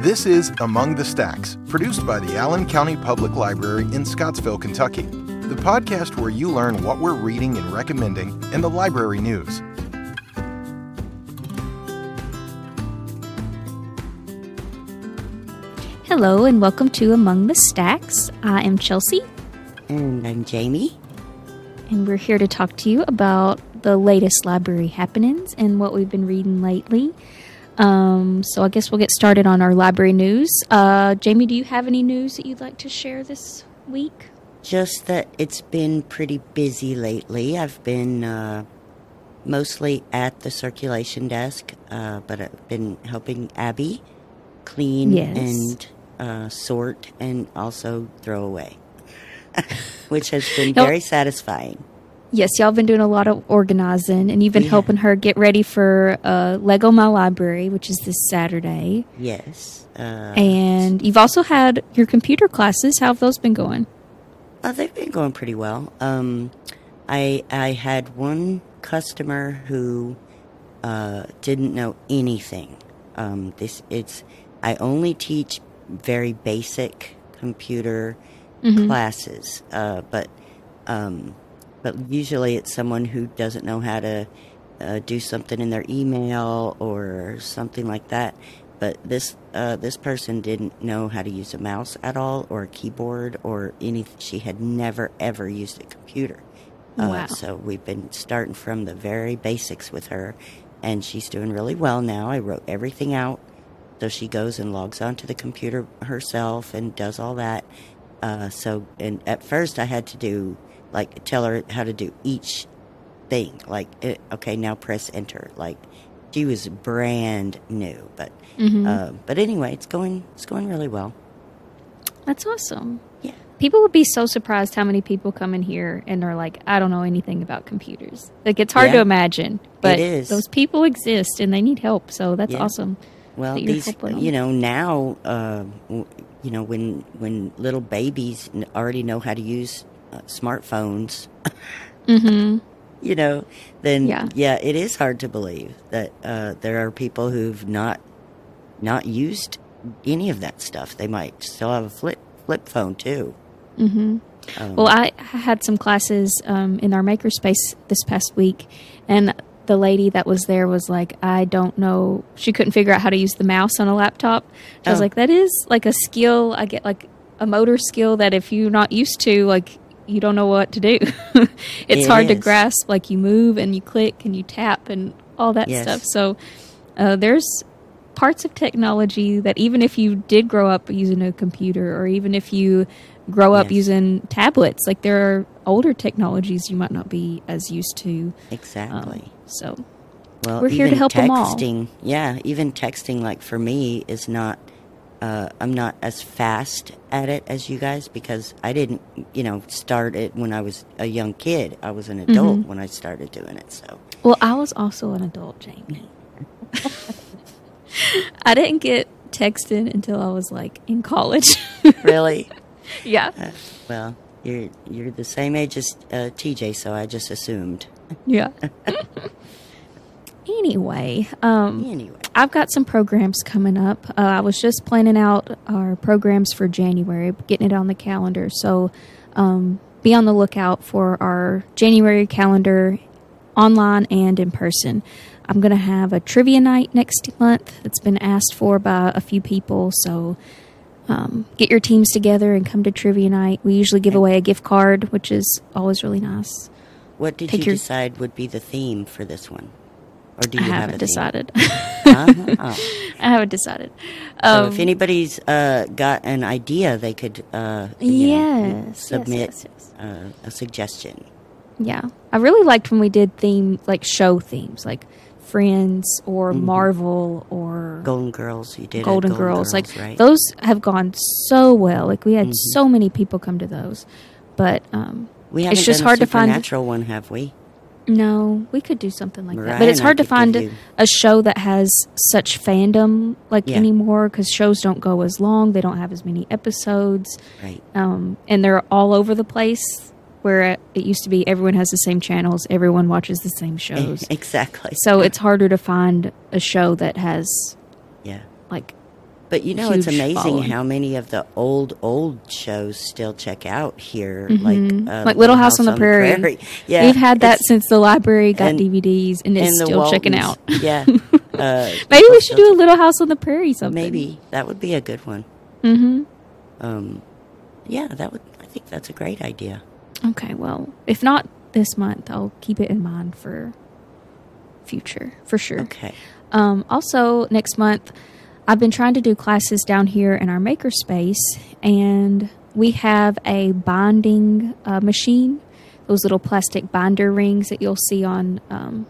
This is Among the Stacks, produced by the Allen County Public Library in Scottsville, Kentucky, the podcast where you learn what we're reading and recommending in the library news. Hello, and welcome to Among the Stacks. I am Chelsea, And I'm Jamie. and we're here to talk to you about the latest library happenings and what we've been reading lately. Um, so I guess we'll get started on our library news. Uh, Jamie, do you have any news that you'd like to share this week? Just that it's been pretty busy lately. I've been uh, mostly at the circulation desk, uh, but I've been helping Abby clean Yes. and uh, sort and also throw away, which has been very satisfying. Yes, y'all been doing a lot of organizing, and you've been Yeah. helping her get ready for uh, Lego My Library, which is this Saturday. Yes. Uh, And you've also had your computer classes. How have those been going? Uh, they've been going pretty well. Um, I I had one customer who uh, didn't know anything. Um, this it's I only teach very basic computer classes, uh, but um, but usually it's someone who doesn't know how to uh, do something in their email or something like that. But this uh, this person didn't know how to use a mouse at all, or a keyboard, or anything. She had never ever used a computer. Wow. Uh, so we've been starting from the very basics with her, and she's doing really well now. I wrote everything out, so she goes and logs onto the computer herself and does all that. Uh, so, and at first I had to do like tell her how to do each thing. Like, eh, okay, now press enter. Like, she was brand new, but uh, but anyway, it's going it's going really well. That's awesome. Yeah. People would be so surprised how many people come in here and are like, I don't know anything about computers. Like, it's hard to imagine, but is. those people exist and they need help. So that's Yeah. awesome. Well, that these, you know, now, uh, w- you know, when when little babies already know how to use smartphones, Mm-hmm. you know, then Yeah. yeah. it is hard to believe that uh, there are people who've not not used any of that stuff. They might still have a flip flip phone too. Mm-hmm. Um, Well, I had some classes um, in our makerspace this past week, and the lady that was there was like, I don't know. She couldn't figure out how to use the mouse on a laptop. I was Oh. like, that is like a skill. I get like a motor skill that if you're not used to, like, you don't know what to do. it's It hard to grasp. Like, you move and you click and you tap and all that Yes. stuff. So, uh, there's parts of technology that even if you did grow up using a computer or even if you grow up Yes. using tablets like there are older technologies you might not be as used to um, exactly. so Well, We're here to help 'em all. texting, yeah, even texting, like for me, is not. Uh, I'm not as fast at it as you guys because I didn't, you know, start it when I was a young kid. I was an adult Mm-hmm. when I started doing it. So, well i was also an adult jamie i didn't get texting until i was like in college really, yeah uh, well, you're you're the same age as uh, TJ, so I just assumed. yeah anyway um Anyway, I've got some programs coming up. Uh, I was just planning out our programs for January, getting it on the calendar. So um, be on the lookout for our January calendar online and in person. I'm going to have a trivia night next month that's been asked for by a few people. So um, get your teams together and come to trivia night. We usually give away a gift card, which is always really nice. what did Pick you your- decide would be the theme for this one, or do I you have haven't theme? decided. Uh-huh. I haven't decided. So Um, if anybody's uh, got an idea, they could uh, know, Yes, yes, submit yes, yes. Uh, a suggestion. Yeah. I really liked when we did theme like show themes like Friends or Mm-hmm. Marvel or Golden Girls, you did a Golden, Girls. Like right? those have gone so well. Like we had Mhm. so many people come to those. But um we haven't it's just done hard a to find supernatural one, have we? No, we could do something like Mariah that. But it's hard to find you- a show that has such fandom like Yeah. anymore cuz shows don't go as long, they don't have as many episodes. Right. um, and they're all over the place. Where it used to be, everyone has the same channels, everyone watches the same shows. Exactly. so it's harder to find a show that has yeah. like But you know, it's amazing following. how many of the old old shows still check out here, like uh, like Little House on the Prairie. Yeah, We've had that since the library got and- DVDs, and it's and the still checking out. Yeah, uh, Maybe we should do a Little House on the Prairie something. Maybe that would be a good one. Mm-hmm. Um, yeah, that would. I think that's a great idea. Okay, well, if not this month, I'll keep it in mind for future, for sure. Okay. Um, also, next month, I've been trying to do classes down here in our makerspace, and we have a binding uh, machine, those little plastic binder rings that you'll see on um,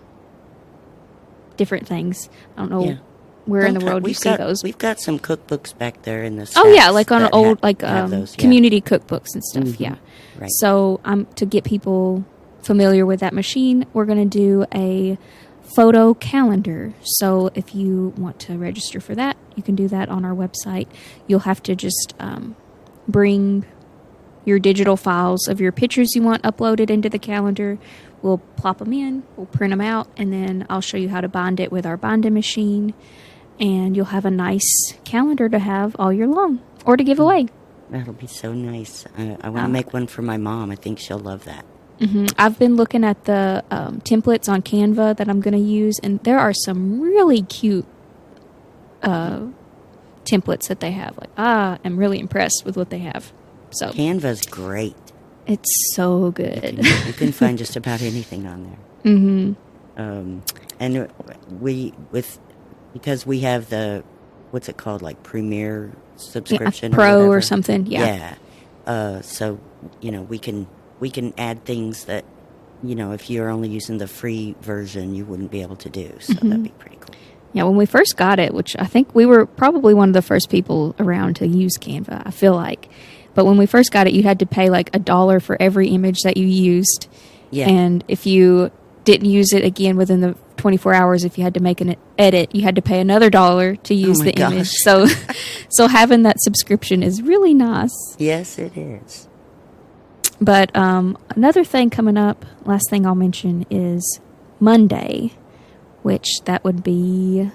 different things. I don't know Yeah. where in the world you see got, those. We've got some cookbooks back there in the. Oh yeah, like on old like um, those, yeah. community cookbooks and stuff. Mhm. Yeah. Right. So um, to get people familiar with that machine, we're going to do a photo calendar. So if you want to register for that, you can do that on our website. You'll have to just um, bring your digital files of your pictures you want uploaded into the calendar. We'll plop them in, we'll print them out, and then I'll show you how to bind it with our binding machine. And you'll have a nice calendar to have all year long or to give away. That'll be so nice. I, I want to Um, make one for my mom. I think she'll love that. Hmm I've been looking at the um, templates on Canva that I'm going to use, and there are some really cute uh, templates that they have. Like, ah, I'm really impressed with what they have. So Canva's great. it's so good. You can find just about anything on there. hmm Um, and we with because we have the what's it called like Premier subscription Pro or whatever. something, yeah. Yeah. Uh, so you know we can we can add things that you know if you're only using the free version you wouldn't be able to do. So Mm-hmm. that'd be pretty cool. Yeah, when we first got it, which I think we were probably one of the first people around to use Canva, I feel like. But when we first got it, you had to pay like a dollar for every image that you used. Yeah. And if you didn't use it again within the 24 hours, if you had to make an edit, you had to pay another dollar to use my the gosh. image. So, so having that subscription is really nice. Yes, it is. But um, another thing coming up, last thing I'll mention is Monday, which that would be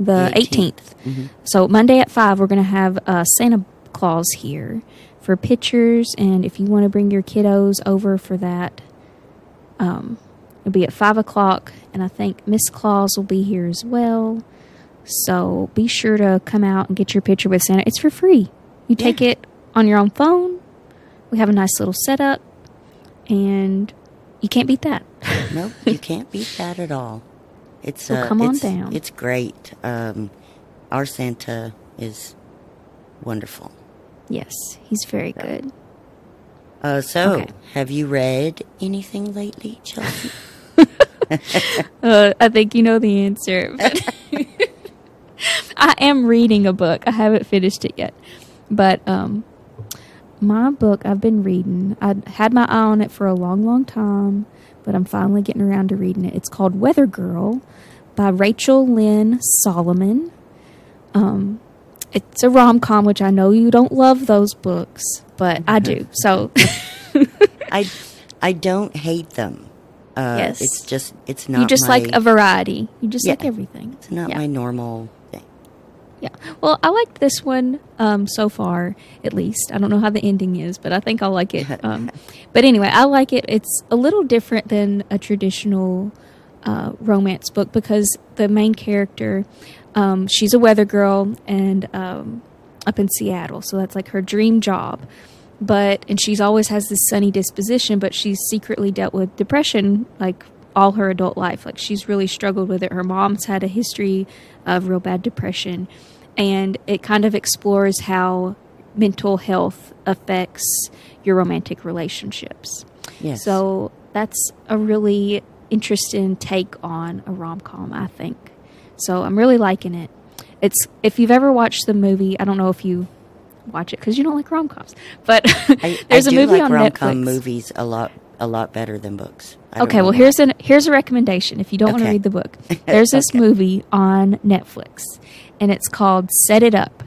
the The 18th. 18th. So Monday at 5, we're going to have uh, Santa Claus here for pictures. And if you want to bring your kiddos over for that, um, it'll be at 5 o'clock. And I think Miss Claus will be here as well. So be sure to come out and get your picture with Santa. It's for free. You take Yeah. it on your own phone. We have a nice little setup, and you can't beat that. Nope, you can't beat that at all. It's So uh, come on it's, down. It's great. Um, our Santa is wonderful. yes, he's very good. Uh, so, Okay. have you read anything lately, Chelsea? Uh, I think you know the answer. I am reading a book. I haven't finished it yet. But um, my book I've been reading, I had my eye on it for a long, long time, but I'm finally getting around to reading it. It's called Weather Girl by Rachel Lynn Solomon. Um, it's a rom com, which I know you don't love those books, but I do. So, I I don't hate them. Uh, Yes. it's just it's not. you just my, like a variety. You just Yeah. like everything. It's not Yeah. my normal. Yeah. Well, I liked this one um, so far, at least. I don't know how the ending is, but I think I'll like it. Um, but anyway, I like it. It's a little different than a traditional uh, romance book because the main character, um, she's a weather girl and um, up in Seattle, so that's like her dream job. But and she's always has this sunny disposition, but she's secretly dealt with depression like all her adult life. Like she's really struggled with it. Her mom's had a history of real bad depression, and it kind of explores how mental health affects your romantic relationships. Yes. So that's a really interesting take on a rom com, I think. So I'm really liking it. It's if you've ever watched the movie, I don't know if you watch it because you don't like rom coms, but I, there's I a do movie like on rom-com Netflix. movies a lot a lot better than books. I Okay, well why. here's an here's a recommendation if you don't want to read the book. There's this Okay. movie on Netflix and it's called Set It Up.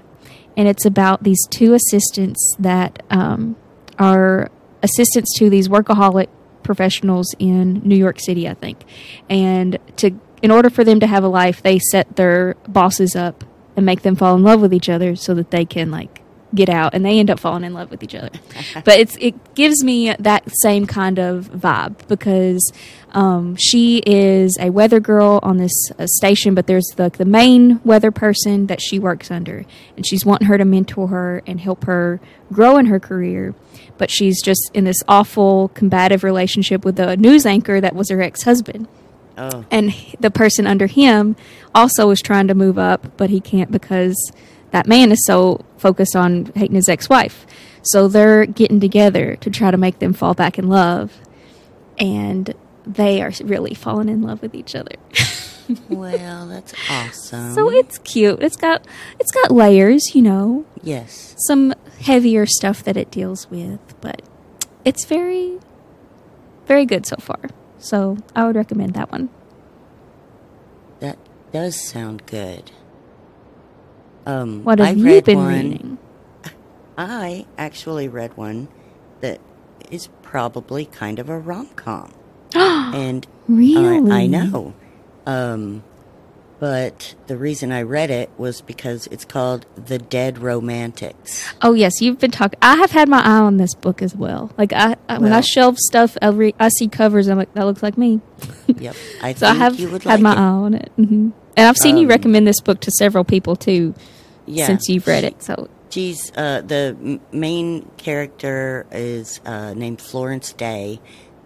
And it's about these two assistants that um, are assistants to these workaholic professionals in New York City, I think. And to in order for them to have a life, they set their bosses up and make them fall in love with each other so that they can like get out and they end up falling in love with each other. but it's it gives me that same kind of vibe because um, she is a weather girl on this uh, station, but there's the the main weather person that she works under, and she's wanting her to mentor her and help her grow in her career. But she's just in this awful combative relationship with the news anchor that was her ex husband. Oh, And the person under him also is trying to move up, but he can't because that man is so focused on hating his ex wife. So they're getting together to try to make them fall back in love. And they are really falling in love with each other. well, that's awesome. so it's cute. It's got it's got layers, you know, yes, some heavier stuff that it deals with, but it's very very good so far. So I would recommend that one. that does sound good. Um, What have I you been one, reading? I actually read one that is probably kind of a rom com, and Really? I, I know. Um, but the reason I read it was because it's called The Dead Romantics. Oh yes, you've been talking. I have had my eye on this book as well. Like I, I when I Well- shelve stuff, I, re- I see covers. I'm like, that looks like me. Yep, I So I have you would had like my it. eye on it, hmm and I've seen you Um, recommend this book to several people too, Yeah, since you've read it. So She's uh, the main character is uh, named Florence Day.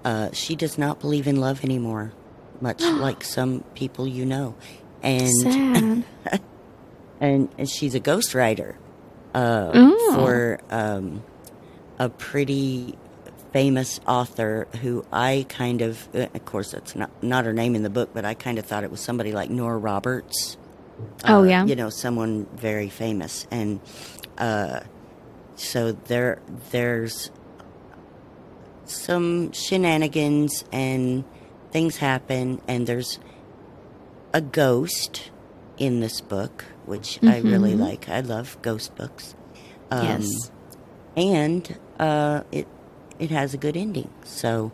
Uh, she does not believe in love anymore, much like some people you know, and and, and she's a ghostwriter uh, for um, a pretty famous author who I kind of, uh, of course, that's not not her name in the book, but I kind of thought it was somebody like Nora Roberts. Oh, Uh, yeah. you know, someone very famous, and uh, so there there's some shenanigans and things happen, and there's a ghost in this book, which I really like. I love ghost books. Um, yes. and uh, it it has a good ending. So,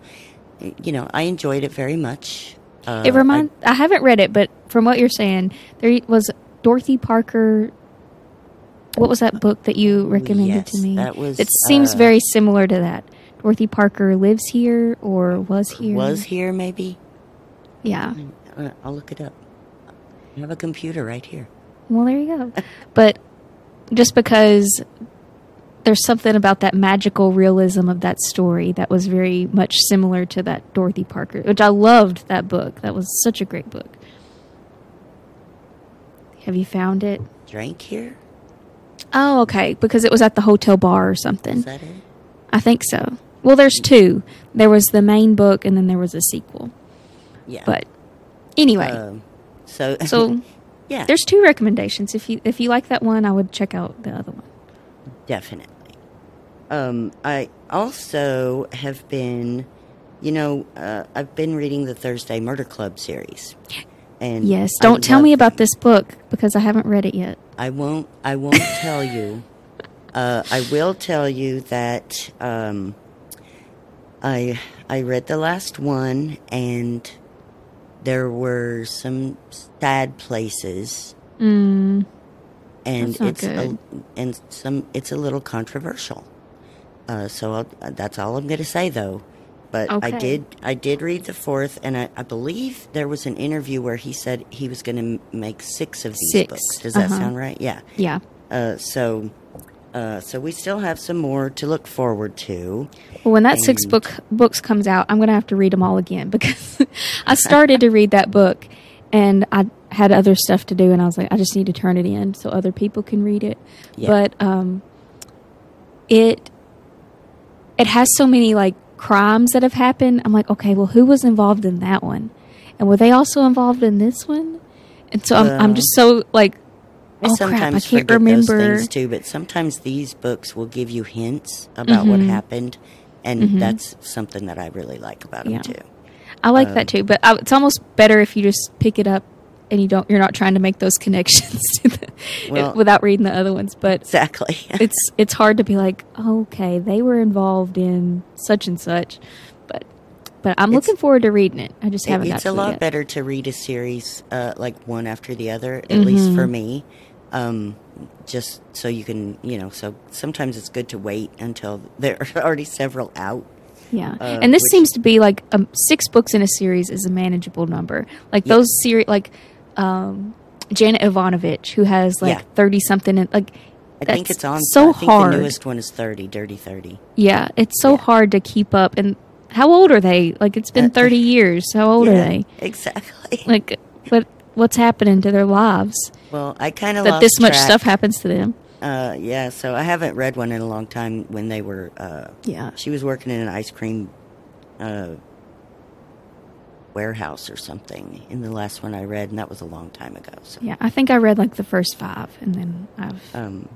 you know, I enjoyed it very much. Uh, it reminds. I, haven't read it, but from what you're saying, there was Dorothy Parker. What was that book that you recommended to me? that was, It seems uh, very similar to that. Dorothy Parker lives here or was here. was here maybe. Yeah. Uh, I'll look it up. I have a computer right here. Well, there you go. But just because there's something about that magical realism of that story that was very much similar to that Dorothy Parker, which I loved that book. That was such a great book. Have you found it? Drank here. Oh, okay. Because it was at the hotel bar or something. Is that it? I think so. Well, there's two. There was the main book, and then there was a sequel. Yeah. But anyway, Um, so so yeah, there's two recommendations. If you if you like that one, I would check out the other one. Definitely. Um, I also have been, you know, uh, I've been reading the Thursday Murder Club series. And Yes. Don't tell me about this book because I haven't read it yet. I won't. I won't tell you. Uh, I will tell you that um, I I read the last one, and there were some sad places, Mm, and it's a, and some it's a little controversial. Uh, so I'll, that's all I'm going to say, though. But I did I did read the fourth, and I, I believe there was an interview where he said he was going to m- make six of these Six, books. Does that uh-huh. sound right? Yeah. yeah. Uh, so, uh, so we still have some more to look forward to. Well, when that six book books comes out, I'm going to have to read them all again because I started to read that book and I had other stuff to do, and I was like, I just need to turn it in so other people can read it. Yeah. But um, it it has so many like crimes that have happened. I'm like, okay, well, who was involved in that one, and were they also involved in this one? And so I'm, I'm just so like, oh sometimes crap, I can't remember. those things too, but sometimes these books will give you hints about what Mm-hmm. happened, and that's something that I really like about them Yeah. too. I like that too, but I, it's almost better if you just pick it up and you don't. You're not trying to make those connections to the, Well- without reading the other ones. But Exactly. it's it's hard to be like, okay, they were involved in such and such. But but I'm looking forward to reading it. I just haven't. got it's a lot yet. better to read a series uh, like one after the other, at Mm-hmm. least for me, Um, just so you can, you know, so sometimes it's good to wait until there are already several out. Yeah, Uh, and this which- seems to be like um, six books in a series is a manageable number. Like Yeah. those series, like um, Janet Evanovich, who has like Yeah. thirty something, and like I think it's on. so I think hard. the newest one is 30, Dirty 30. Yeah, it's so Yeah. hard to keep up. And how old are they? Like it's been Uh, thirty years. How old are they? Exactly. Like what? What's happening to their lives well, I kind of that this much stuff happens to them? Uh, yeah, so I haven't read one in a long time. When they were, uh, Yeah. she was working in an ice cream uh, warehouse or something in the last one I read, and that was a long time ago. So, Yeah, I think I read like the first five, and then I've um,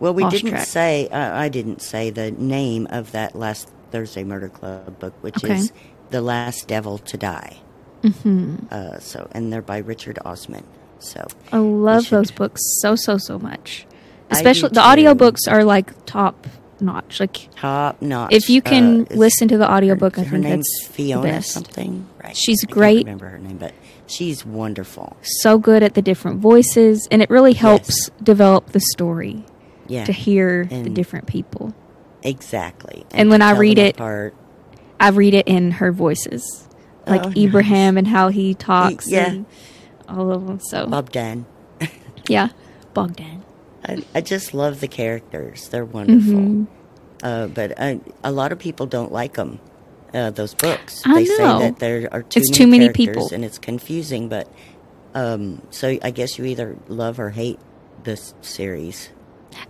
well, we didn't track. say. Uh, I didn't say the name of that last Thursday Murder Club book, which Okay. is "The Last Devil to Die." hmm Uh, so, and they're by Richard Osman. So, I love should- those books so so so much. Especially the audiobooks are like top notch. Like top notch. if you can uh, listen to the audiobook, I her think name's that's Fiona the best. something. Right. She's I great. remember her name, but she's wonderful. So good at the different voices, and it really helps develop the story Yeah, to hear the different people. exactly. And when I read it- apart. I read it in her voices, like Oh, Ibrahim and how he talks, yeah. and all of them. So Bob Dan. yeah, Bogdan. I, I just love the characters. They're wonderful. Mhm. Uh, but I, a lot of people don't like them. Uh, those books. I they say that there are too It's many too many characters people. and it's confusing. But um, so I guess you either love or hate this series.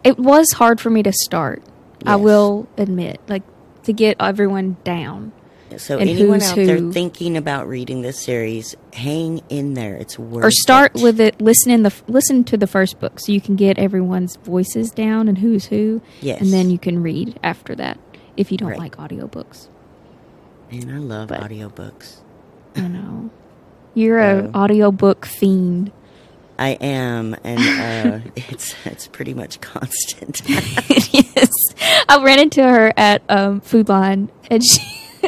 It was hard for me to start. I will admit, like to get everyone down. So And anyone out there thinking about reading this series, hang in there. It's worth or start it. with it listen in the listen to the first book so you can get everyone's voices down and who's who Yes. and then you can read after that if you don't Right. like audiobooks Man, I love But- audiobooks. i know you're a Uh, audiobook fiend I am, and uh, it's it's pretty much constant. yes i ran into her at um, food line and she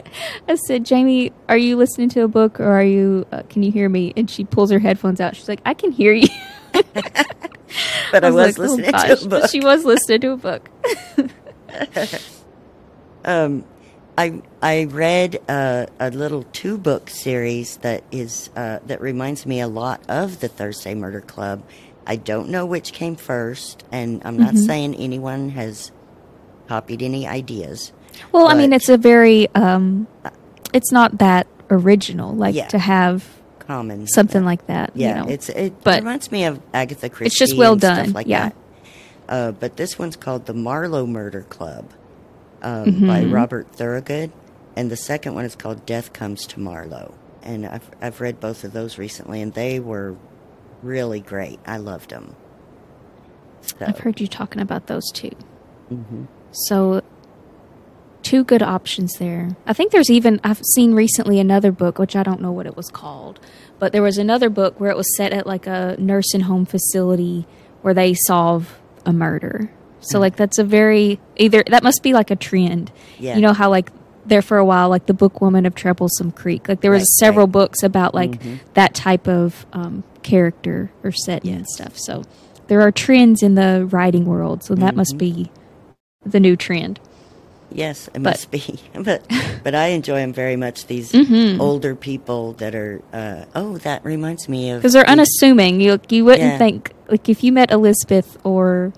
I said, Jamie, are you listening to a book or are you, uh, can you hear me? And she pulls her headphones out. She's like, I can hear you. but I was, like, oh, listening gosh. to a book. She was listening to a book. Um, I I read uh, a little two book series that is uh, that reminds me a lot of the Thursday Murder Club. I don't know which came first, and I'm not Mhm. saying anyone has copied any ideas. Well, I mean, it's a very, um, it's not that original, like Yeah. to have Common something like that. Yeah, you know? it's it But reminds me of Agatha Christie. It's just well done, like yeah. that. Uh, but this one's called the Marlow Murder Club um, by Mhm. Robert Thorogood, and the second one is called Death Comes to Marlow. And I've I've read both of those recently, and they were really great. I loved them. So, I've heard you talking about those two. mhm. So, two good options there. I think there's even, I've seen recently another book, which I don't know what it was called, but there was another book where it was set at like a nursing home facility where they solve a murder. So, Mm. like, that's a very, either, that must be like a trend. Yeah. You know how, like, there for a while, like the book Woman of Troublesome Creek, like there was Right, several right. books about like Mhm. that type of um, character or setting and stuff. So there are trends in the writing world, so that must Mhm. be the new trend. Yes, it But- must be. but but I enjoy them very much. These Mhm. older people that are. Uh, oh, that reminds me of Because they're the- unassuming. You you wouldn't Yeah. think like if you met Elizabeth or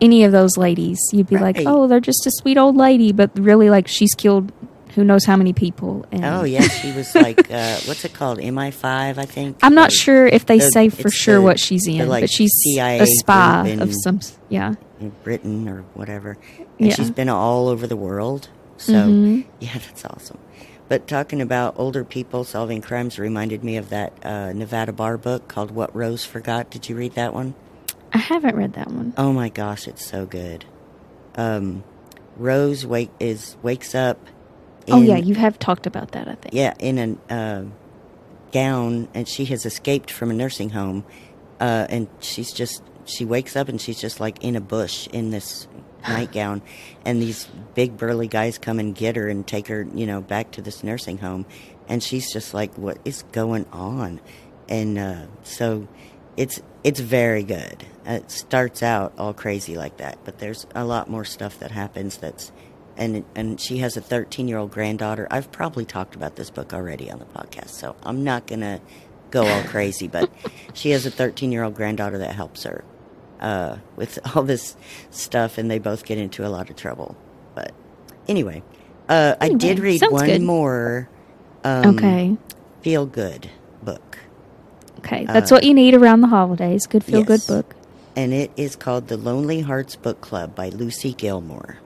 any of those ladies, you'd be like, oh, they're just a sweet old lady, but really like she's killed who knows how many people. And Oh yeah, she was like uh, what's it called? MI5, I think. I'm not Or- sure if they the- say for sure the- what she's the, in, like, but she's CIA a spy of some. Yeah, in Britain or whatever. And Yeah. she's been all over the world. So Mhm. yeah, that's awesome. But talking about older people solving crimes reminded me of that uh, Nevada Barr book called What Rose Forgot. Did you read that one? I haven't read that one. Oh my gosh, it's so good. Um, Rose wake is wakes up. Oh yeah, you have talked about that. I think. yeah, in a uh, gown, and she has escaped from a nursing home, uh, and she's just she wakes up and she's just like in a bush in this nightgown, and these big burly guys come and get her and take her, you know, back to this nursing home, and she's just like, what is going on? And uh, so it's It's very good. It starts out all crazy like that, but there's a lot more stuff that happens that's and and she has a 13 year old granddaughter. I've probably talked about this book already on the podcast, so I'm not gonna go all crazy. But she has a 13 year old granddaughter that helps her uh, with all this stuff, and they both get into a lot of trouble. But anyway, uh, I did read sounds one good. more um, okay. feel good book, Okay. That's what you need around the holidays. Good feel good book. and it is called The Lonely Hearts Book Club by Lucy Gilmore.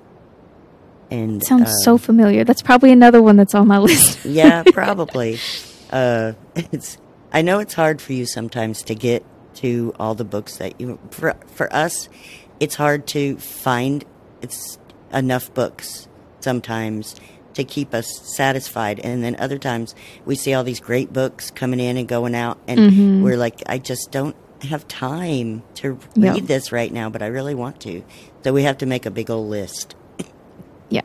And Sounds uh, so familiar. That's probably another one that's on my list. yeah, probably. uh, it's. I know it's hard for you sometimes to get to all the books that you. For for us, it's hard to find. It's enough books sometimes to keep us satisfied, and then other times we see all these great books coming in and going out, and Mhm. we're like, I just don't have time to Yeah. read this right now, but I really want to. So we have to make a big old list. Yeah.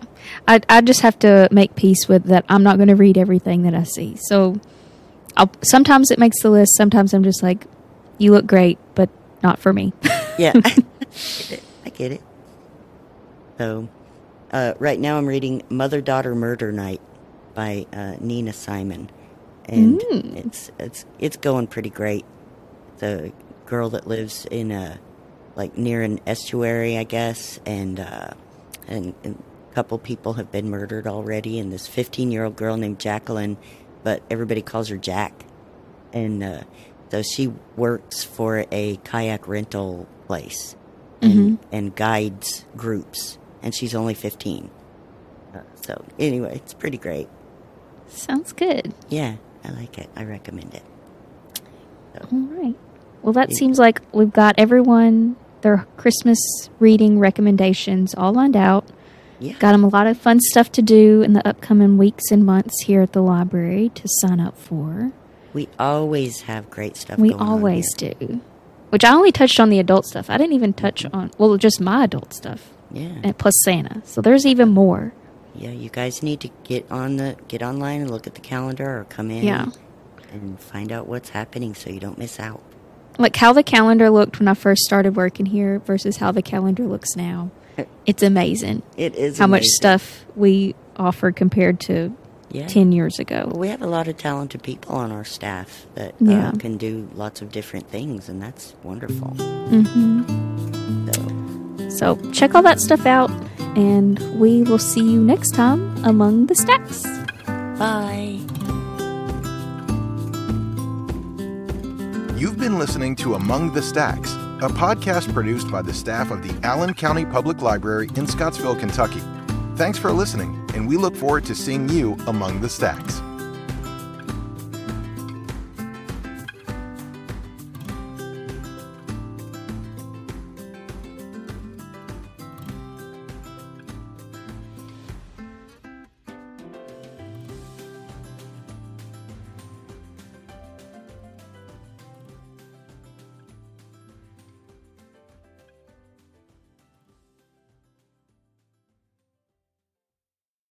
I, I just have to make peace with that. I'm not going to read everything that I see. So I'll, sometimes it makes the list. Sometimes I'm just like, you look great, but not for me. Yeah, I get it. I get it. So, uh, right now I'm reading Mother Daughter Murder Night by uh, Nina Simon, and Mm. it's it's it's going pretty great. The girl that lives in a like near an estuary, I guess, and uh, and, and a couple people have been murdered already, and this 15 year old girl named Jacqueline, but everybody calls her Jack, and uh, so she works for a kayak rental place and, and guides groups, and she's only 15. Uh, so anyway, it's pretty great. Sounds good. Yeah, I like it. I recommend it. All right. Well, that Yeah. seems like we've got everyone their Christmas reading recommendations all lined out. Yeah. Got them a lot of fun stuff to do in the upcoming weeks and months here at the library to sign up for. We always have great stuff. We always do. Which I only touched on the adult stuff. I didn't even touch on, well, just my adult stuff, Yeah, and plus Santa. So there's even more. yeah. You guys need to get on the get online and look at the calendar, or come in. Yeah. And find out what's happening so you don't miss out. Like how the calendar looked when I first started working here versus how the calendar looks now. It's amazing It is how much stuff we offer compared to Yeah. 10 years Well, ago. we have a lot of talented people on our staff that Yeah. uh, can do lots of different things, and that's wonderful. hmm So, So check all that stuff out, and we will see you next time among the stacks. bye. You've been listening to Among the Stacks, a podcast produced by the staff of the Allen County Public Library in Scottsville, Kentucky. Thanks for listening, and we look forward to seeing you among the stacks.